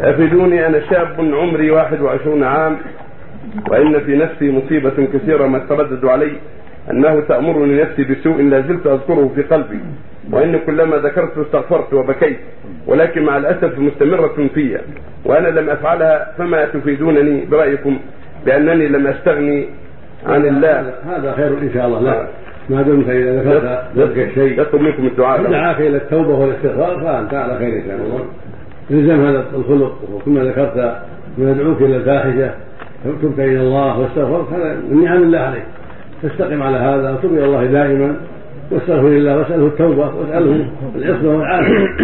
أفيدوني. أنا شاب عمري 21 عام وإن في نفسي مصيبة كثيرة ما تردد علي أنه تأمرني نفسي بسوء لا زلت أذكره في قلبي وإن كلما ذكرت استغفرت وبكيت ولكن مع الأسف مستمرة في وأنا لم أفعلها فما تفيدونني برأيكم بأنني لم أستغني عن الله. هذا خير إن شاء الله. لا ما دمت إذا ذكرت ذلك الشيء يطلب منكم الدعاء دعاك إلى التوبه والاستغفار فأنت على خير إن شاء الله. الزم هذا الخلق وكما ذكرت ما يدعوك إلى الفاحشة تبت إلى الله واستغفرت هذا من نعم الله عليك. تستقم على هذا وتب إلى الله دائما واستغفر الله واسأله التوبة واسأله العصمه والعافية.